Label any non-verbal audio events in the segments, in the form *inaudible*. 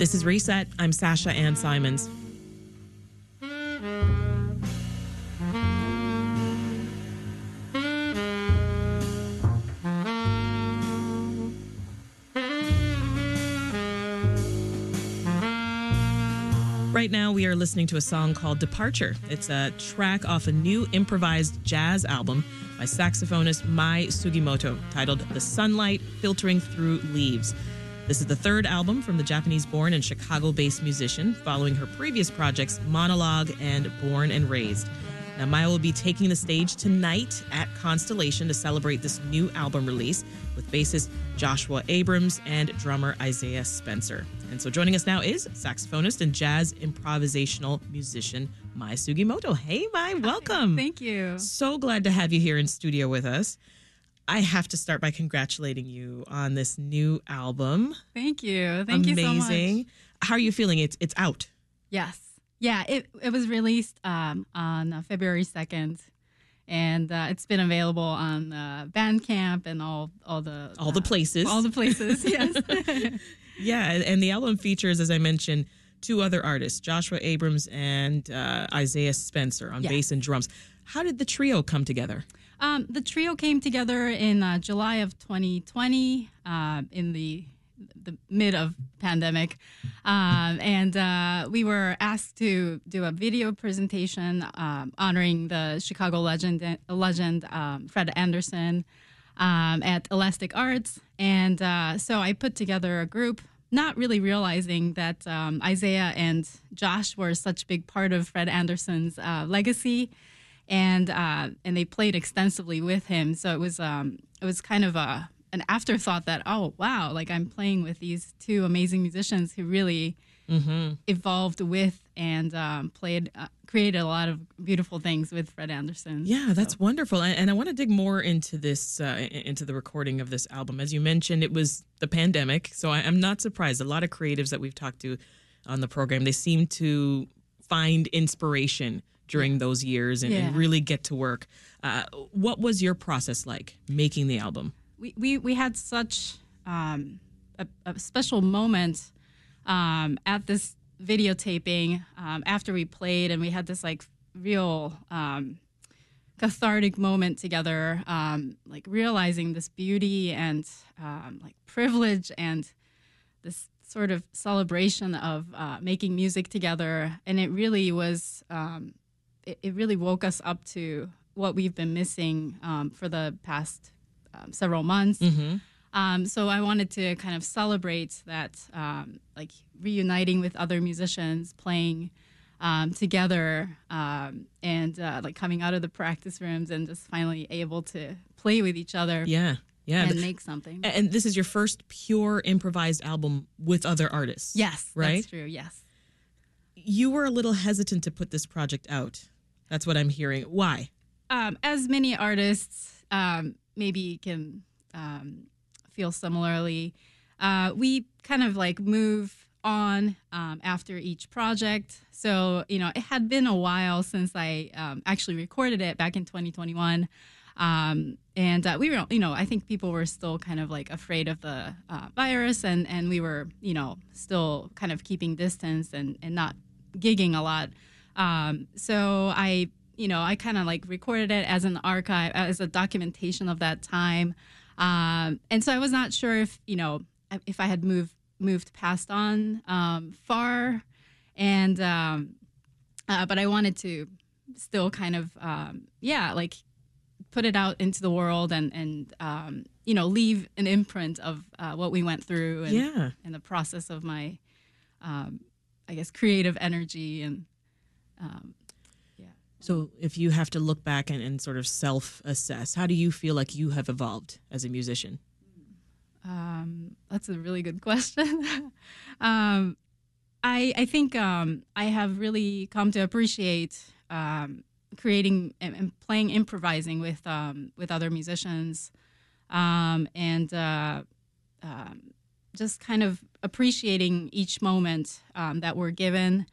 This is Reset. I'm Sasha Ann Simons. Right now, we are listening to a song called Departure. It's a track off a new improvised jazz album by saxophonist Mai Sugimoto titled The Sunlight Filtering Through Leaves. This is the third album from the Japanese born and Chicago based musician, following her previous projects Monologue and Born and Raised. Now, Mai will be taking the stage tonight at Constellation to celebrate this new album release with bassist Joshua Abrams and drummer Isaiah Spencer. And so joining us now is saxophonist and jazz improvisational musician Mai Sugimoto. Hey, Mai, welcome. Thank you. So glad to have you here in studio with us. I have to start by congratulating you on this new album. Thank you. Thank Amazing. you so much. How are you feeling? It's it's out. Yes. Yeah, it, it was released um, on uh, February 2nd. And uh, it's been available on uh, Bandcamp and all all the All the uh, places. all the places. *laughs* Yes. *laughs* Yeah, and- the album features, as I mentioned, two other artists, Joshua Abrams and uh, Isaiah Spencer on Yeah. bass and drums. How did the trio come together? Um, the trio came together in uh, July of 2020, uh, in the the mid of pandemic, um, and uh, we were asked to do a video presentation um, honoring the Chicago legend legend um, Fred Anderson um, at Elastic Arts, and uh, so I put together a group. Not really realizing that um, Isaiah and Josh were such a big part of Fred Anderson's uh, legacy, and uh, and they played extensively with him. So it was um, it was kind of a an afterthought that oh wow, like I'm playing with these two amazing musicians who really evolved with and um, played uh, created a lot of beautiful things with Fred Anderson. Yeah, that's wonderful. And, and I want to dig more into this, uh, into the recording of this album. As you mentioned, it was the pandemic, so I, I'm not surprised. A lot of creatives that we've talked to on the program, they seem to find inspiration during those years and, and really get to work. Uh, what was your process like making the album? we, we, we had such um, a, a special moment um, at this videotaping um, after we played, and we had this like real um, cathartic moment together, um, like realizing this beauty and um, like privilege and this sort of celebration of uh, making music together. And it really was, um, it, it really woke us up to what we've been missing um, for the past um, several months. Um, so I wanted to kind of celebrate that, um, like reuniting with other musicians, playing um, together, um, and uh, like coming out of the practice rooms and just finally able to play with each other Yeah, yeah. and make something. And this is your first pure improvised album with other artists. yes, right. that's true. Yes. You were a little hesitant to put this project out. That's what I'm hearing. Why? um, as many artists um, maybe can um, feel similarly, uh, we kind of like move on um, after each project. So, you know, it had been a while since I um, actually recorded it back in 2021. Um, and uh, we were, you know, I think people were still kind of like afraid of the uh, virus, and, and we were, you know, still kind of keeping distance and, and not gigging a lot. Um, so I, you know, I kind of like recorded it as an archive, as a documentation of that time. Um, and so I was not sure if, you know, if I had moved moved past on um, far, and um, uh, but I wanted to still kind of, um, yeah, like put it out into the world and and um, you know leave an imprint of uh, what we went through and, Yeah. and the process of my, um, I guess, creative energy and um, So, if you have to look back and, and sort of self assess, how do you feel like you have evolved as a musician? Um, that's a really good *laughs* question. um, I I think um, I have really come to appreciate um, creating and, and playing improvising with um, with other musicians, um, and uh, um, just kind of appreciating each moment um, that we're given.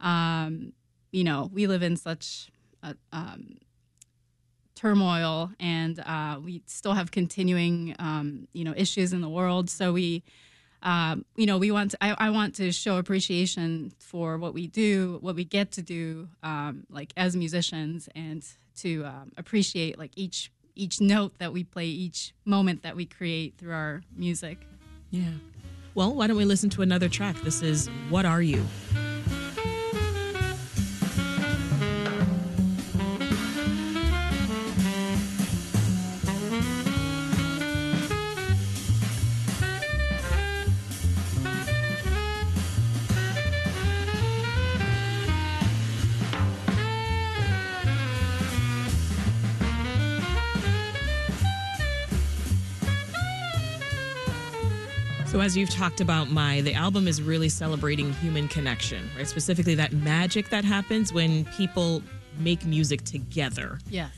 Um, you know, we live in such a, um, turmoil and uh, we still have continuing um, you know issues in the world so we um, you know, we want to, I, I want to show appreciation for what we do, what we get to do, um, like as musicians, and to um, appreciate like each each note that we play, each moment that we create through our music. Yeah. Well, why don't we listen to another track? This is What Are You? As you've talked about, Mai the album is really celebrating human connection, right? Specifically, that magic that happens when people make music together. Yes.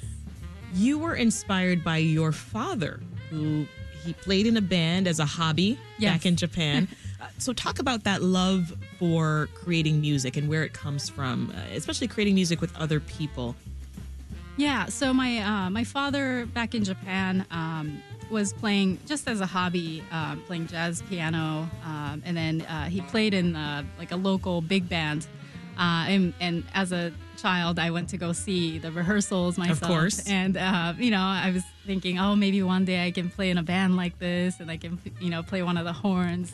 You were inspired by your father, who he played in a band as a hobby Yes. back in Japan. *laughs* Uh, so, talk about that love for creating music and where it comes from, uh, especially creating music with other people. Yeah. So my uh, my father back in Japan um, was playing just as a hobby, um, playing jazz piano, um, and then uh, he played in uh, like a local big band. Uh, and, and as a child, I went to go see the rehearsals myself. Of course. And uh, you know, I was thinking, oh, maybe one day I can play in a band like this, and I can you know play one of the horns.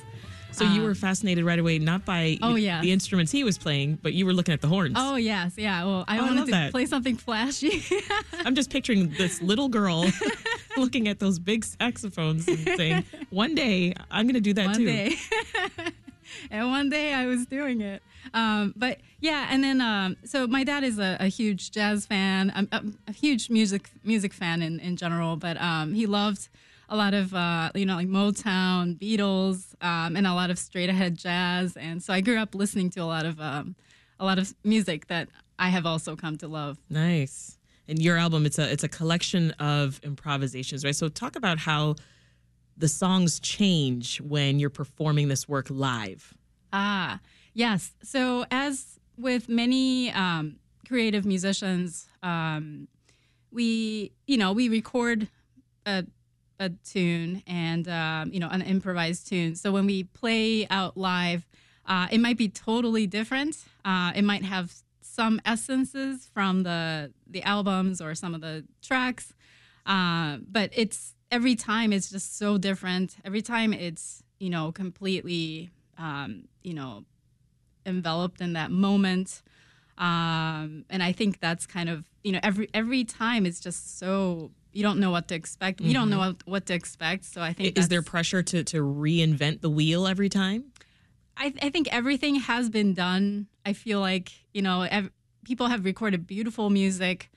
So, you Um, were fascinated right away, not by Oh, yes. the instruments he was playing, but you were looking at the horns. Oh yes, yeah. Well, I Oh, wanted love to that. play something flashy. *laughs* I'm just picturing this little girl *laughs* looking at those big saxophones and saying, *laughs* "One day I'm going to do that one too." day. and one day I was doing it. Um, but yeah, and then um, so my dad is a, a huge jazz fan, um, a, a huge music music fan in, in general. But um, he loved a lot of uh, you know like Motown, Beatles, um, and a lot of straight ahead jazz. And so I grew up listening to a lot of um, a lot of music that I have also come to love. Nice. And your album, it's a it's a collection of improvisations, right? So talk about how the songs change when you're performing this work live. Ah, yes. So, as with many um, creative musicians, um, we, you know, we record a, a tune and, um, you know, an improvised tune. So, when we play out live, uh, it might be totally different. Uh, it might have some essences from the the albums or some of the tracks, uh, but it's every time it's just so different. Every time it's you know completely um, you know enveloped in that moment, um, and I think that's kind of you know every every time it's just so you don't know what to expect. We don't know what, what to expect. So I think Is there pressure to to reinvent the wheel every time? I, I think everything has been done. I feel like you know ev- people have recorded beautiful music,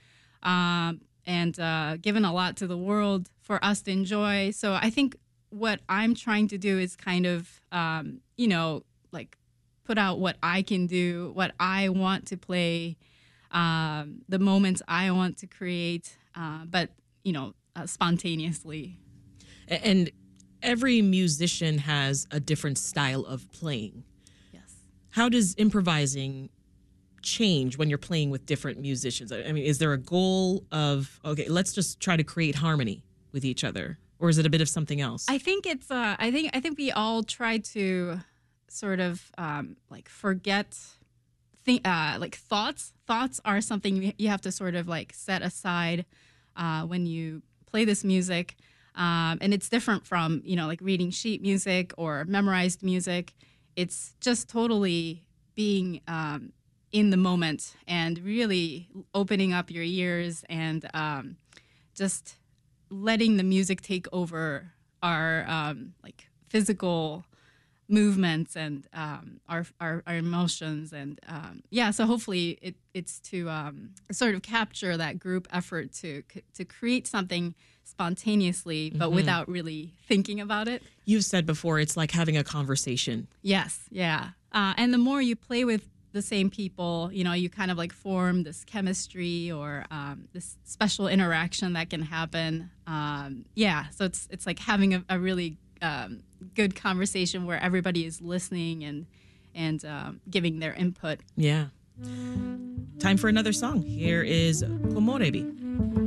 um, and uh, given a lot to the world for us to enjoy. So I think what I'm trying to do is kind of um, you know like put out what I can do, what I want to play, um, the moments I want to create, uh, but you know uh, spontaneously. And every musician has a different style of playing. Yes. How does improvising change when you're playing with different musicians? I mean, is there a goal of okay, let's just try to create harmony with each other, or is it a bit of something else? I think it's. Uh, I think. I think we all try to sort of um, like forget. Think uh, like thoughts. Thoughts are something you- you have to sort of like set aside uh, when you play this music, um, and it's different from you know like reading sheet music or memorized music. It's just totally being um, in the moment and really opening up your ears and um, just letting the music take over our um, like physical movements and um, our, our our emotions and um, yeah so hopefully it it's to um, sort of capture that group effort to to create something spontaneously but without really thinking about it You've said before it's like having a conversation. Yes, yeah. Uh, and the more you play with the same people, you know, you kind of like form this chemistry or um, this special interaction that can happen. Um, yeah, so it's it's like having a, a really um, good conversation where everybody is listening and and um, giving their input. Yeah. Time for another song. Here is Komorebi.「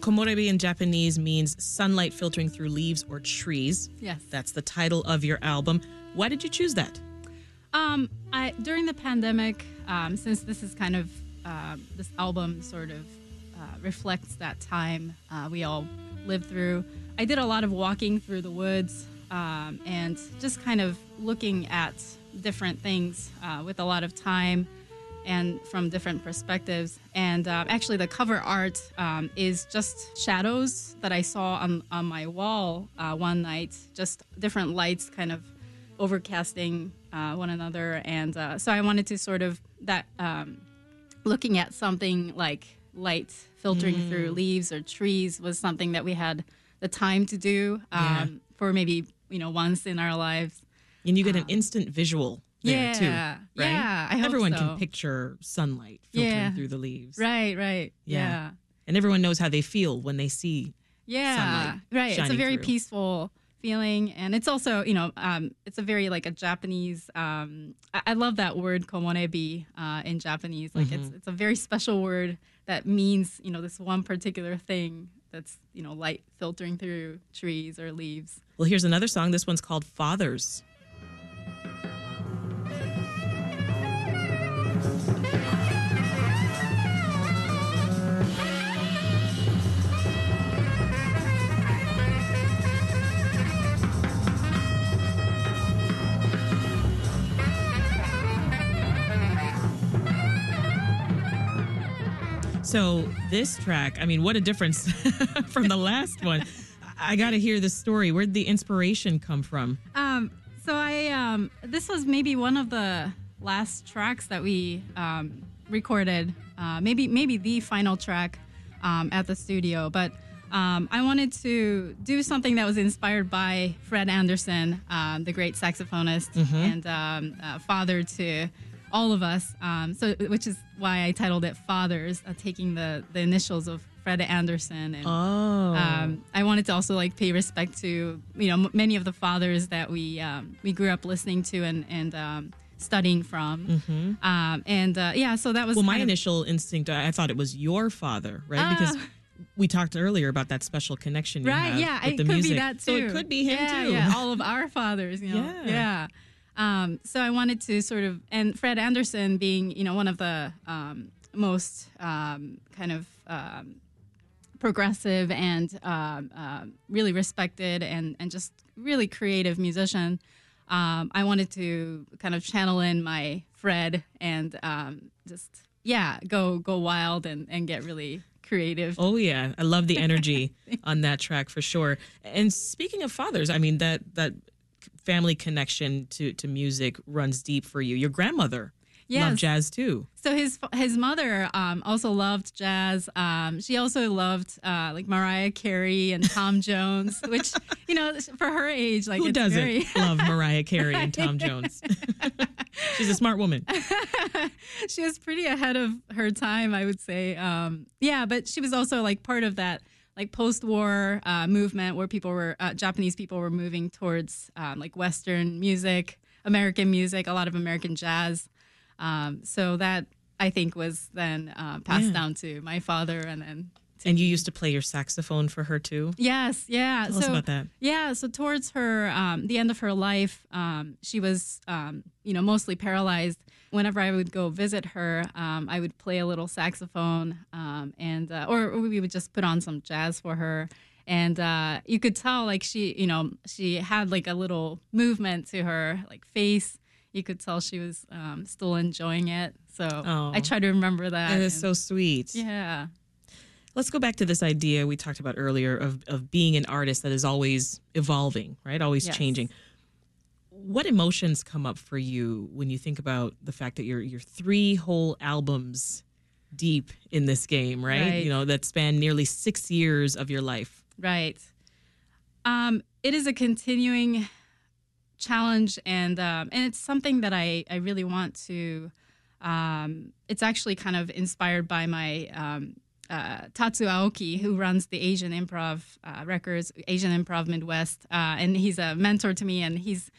komorebi in Japanese means sunlight filtering through leaves or trees. Yes. That's the title of your album. Why did you choose that? Um, I during the pandemic, um, since this is kind of um, this album sort of uh, reflects that time uh, we all lived through. I did a lot of walking through the woods um, and just kind of looking at different things uh, with a lot of time and from different perspectives. And uh, actually, the cover art um, is just shadows that I saw on, on my wall uh, one night, just different lights kind of overcasting uh, one another. And uh, so I wanted to sort of that um, looking at something like light filtering through leaves or trees was something that we had the time to do um, Yeah. for maybe you know once in our lives. And you get an instant visual there too, Yeah. right? Yeah, I hope everyone so. can picture sunlight filtering Yeah. through the leaves. Right, right. Yeah. Yeah. And everyone knows how they feel when they see Yeah. sunlight right. It's a very through. peaceful feeling. And it's also, you know, um, it's a very like a Japanese, um, I, I love that word komorebi uh, in Japanese. Like Mm-hmm. it's, it's a very special word that means, you know, this one particular thing that's, you know, light filtering through trees or leaves. Well, here's another song. This one's called Fathers. So this track, I mean, what a difference *laughs* from the last one. I got to hear the story. Where'd the inspiration come from? Um, so I um, this was maybe one of the last tracks that we um, recorded. Uh, maybe maybe the final track um, at the studio, but um, I wanted to do something that was inspired by Fred Anderson, um, the great saxophonist and um, uh, father to all of us. Um, so which is why I titled it Fathers, uh, taking the the initials of Fred Anderson and Oh. um, I wanted to also like pay respect to you know m- many of the fathers that we um, we grew up listening to and and um, studying from. Um, and uh, yeah, so that was well, my of- initial instinct, I I thought it was your father, right? because Ah. we talked earlier about that special connection you right yeah with it the could music. be that too. So it could be him yeah, too. Yeah, all of our fathers, you know. *laughs* Yeah. Yeah. Um, so I wanted to sort of and Fred Anderson being you know one of the um, most um, kind of um, progressive and um, um, really respected and, and just really creative musician. Um, I wanted to kind of channel in my Fred and um, just yeah go go wild and, and get really creative. Oh yeah, I love the *laughs* energy on that track for sure. And speaking of fathers, I mean that that family connection to to music runs deep for you. Your grandmother loved Yes. jazz too. So his his mother um, also loved jazz. Um, she also loved uh, like Mariah Carey and Tom *laughs* Jones, which you know for her age, like Who doesn't very *laughs* love Mariah Carey and Tom *laughs* Jones? She's a smart woman. she was pretty ahead of her time, I would say. Um, yeah, but she was also like part of that like post-war uh, movement where people were uh, Japanese people were moving towards um, like Western music, American music, a lot of American jazz. Um, so that I think was then uh, passed Yeah. down to my father, and then And you used to play your saxophone for her too. Yes, yeah. Tell so us about that. yeah, so towards her um, the end of her life, um, she was um, you know mostly paralyzed. Whenever I would go visit her, um, I would play a little saxophone, um, and uh, or we would just put on some jazz for her. And uh, you could tell, like she, you know, she had like a little movement to her, like face. You could tell she was um, still enjoying it. So Oh. I try to remember that. That is and- so sweet. yeah. Let's go back to this idea we talked about earlier of, of being an artist that is always evolving, right? Always Yes. changing. What emotions come up for you when you think about the fact that you're you're three whole albums deep in this game, right? Right. You know, that span nearly six years of your life. Right. Um, it is a continuing challenge, and um, and it's something that I I really want to. Um, it's actually kind of inspired by my um, uh, Tatsu Aoki, who runs the Asian Improv uh, Records, Asian Improv Midwest, uh, and he's a mentor to me, and he's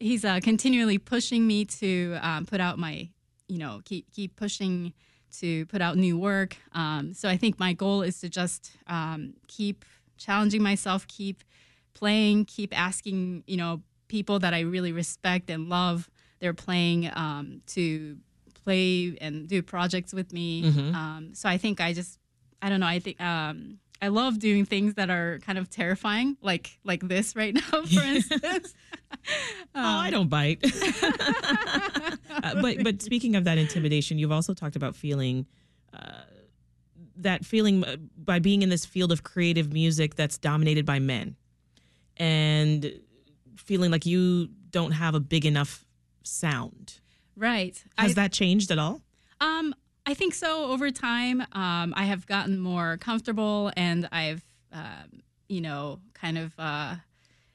he's uh, continually pushing me to um, put out my, you know, keep keep pushing to put out new work. Um, so I think my goal is to just um, keep challenging myself, keep playing, keep asking, you know, people that I really respect and love. They're playing um, to play and do projects with me. Um, so I think I just, I don't know. I think um, I love doing things that are kind of terrifying, like like this right now, *laughs* for *laughs* instance. Oh, I don't bite. *laughs* uh, but but speaking of that intimidation, you've also talked about feeling uh, that feeling uh, by being in this field of creative music that's dominated by men, and feeling like you don't have a big enough sound. right. Has I, that changed at all? Um, I think so. Over time, um, I have gotten more comfortable, and I've, um, you know, kind of, uh,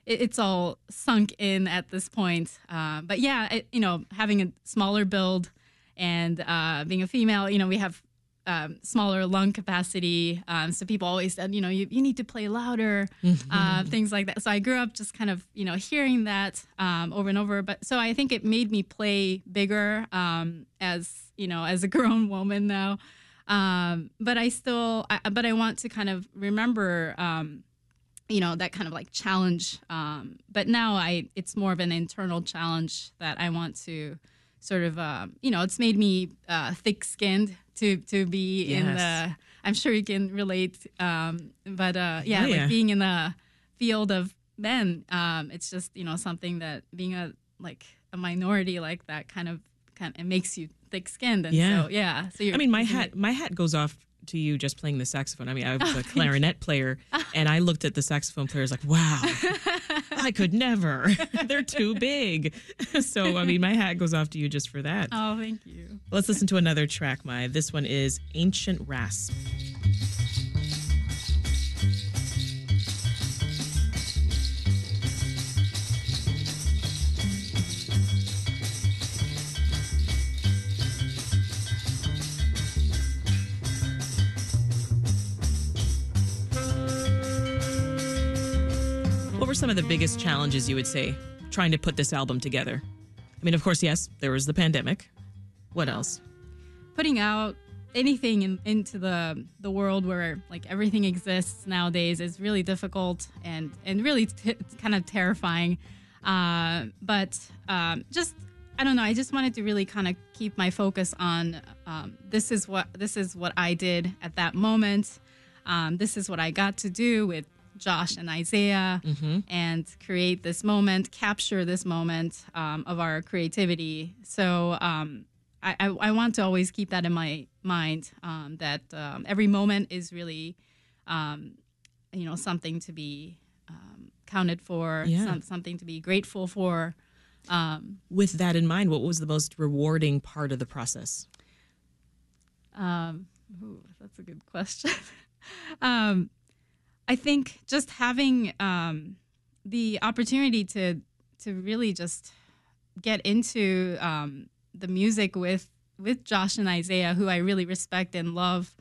it, it's all sunk in at this point. Uh, but yeah, it, you know, having a smaller build and uh, being a female, you know, we have um, smaller lung capacity. Um, so people always said, you know, you, you need to play louder, *laughs* uh, things like that. So I grew up just kind of, you know, hearing that um, over and over. But so I think it made me play bigger um, as, you know, as a *laughs* grown woman now. Um, but I still, I, but I want to kind of remember, um, you know, that kind of like challenge. Um, but now I, it's more of an internal challenge that I want to sort of, uh, you know, it's made me uh, thick-skinned to to be in the. I'm sure you can relate, um, but uh, yeah, Oh, like being in the field of men, um, it's just you know something that being a like a minority like that kind of kind of it makes you thick-skinned, and Yeah. so yeah. So you're, I mean, my hat my hat goes off to you just playing the saxophone. I mean, I was a *laughs* oh, clarinet player, and I looked at the saxophone players like, wow, I could never. *laughs* They're too big. *laughs* so, I mean, my hat goes off to you just for that. Oh, thank you. Let's listen to another track, Mai. This one is Ancient Rasp. Were some of the biggest challenges you would say trying to put this album together? I mean, of course, yes, there was the pandemic. What else? putting out anything in, into the the world where like everything exists nowadays is really difficult and and really t- kind of terrifying. Uh, but um, just I don't know. I just wanted to really kind of keep my focus on um, this is what this is what I did at that moment. Um, this is what I got to do with Josh and Isaiah and create this moment, capture this moment um, of our creativity. So um, I, I, I want to always keep that in my mind um, that um, every moment is really, um, you know, something to be um, counted for, Yeah. some, something to be grateful for. Um, With that in mind, what was the most rewarding part of the process? Um, ooh, that's a good question. *laughs* um, I think just having um, the opportunity to to really just get into um, the music with with Josh and Isaiah, who I really respect and love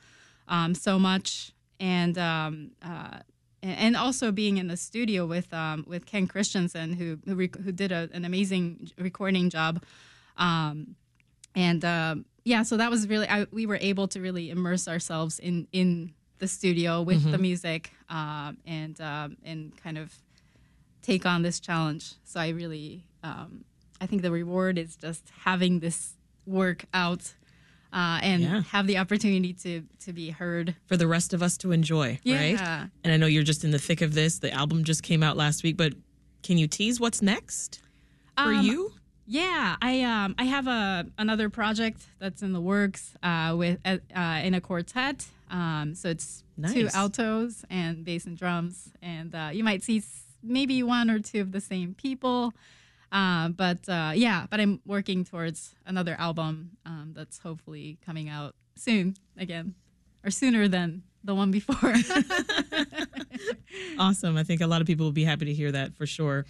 um, so much, and um, uh, and also being in the studio with um, with Ken Christensen, who who, rec- who did a, an amazing recording job. Um, and um, yeah, so that was really I, we were able to really immerse ourselves in in the studio with the music um, and um, and kind of take on this challenge. So I really um, I think the reward is just having this work out uh, and Yeah. have the opportunity to to be heard. For the rest of us to enjoy, right? Yeah. And I know you're just in the thick of this. The album just came out last week, but can you tease what's next for Um, you? Yeah, I um I have a another project that's in the works uh, with uh, uh, in a quartet. Um, so it's two altos and bass and drums, and uh, you might see maybe one or two of the same people. Uh, but uh, yeah, but I'm working towards another album um, that's hopefully coming out soon again, or sooner than the one before. *laughs* *laughs* Awesome. I think a lot of people will be happy to hear that for sure.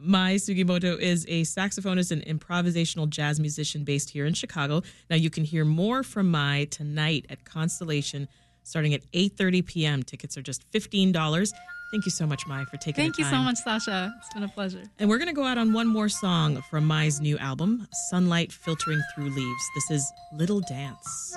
Mai Sugimoto is a saxophonist and improvisational jazz musician based here in Chicago. Now you can hear more from Mai tonight at Constellation starting at 8:30 p.m. Tickets are just $15. Thank you so much Mai for taking Thank you so much, Sasha. It's been a pleasure. And we're going to go out on one more song from Mai's new album, Sunlight Filtering Through Leaves. This is Little Dance.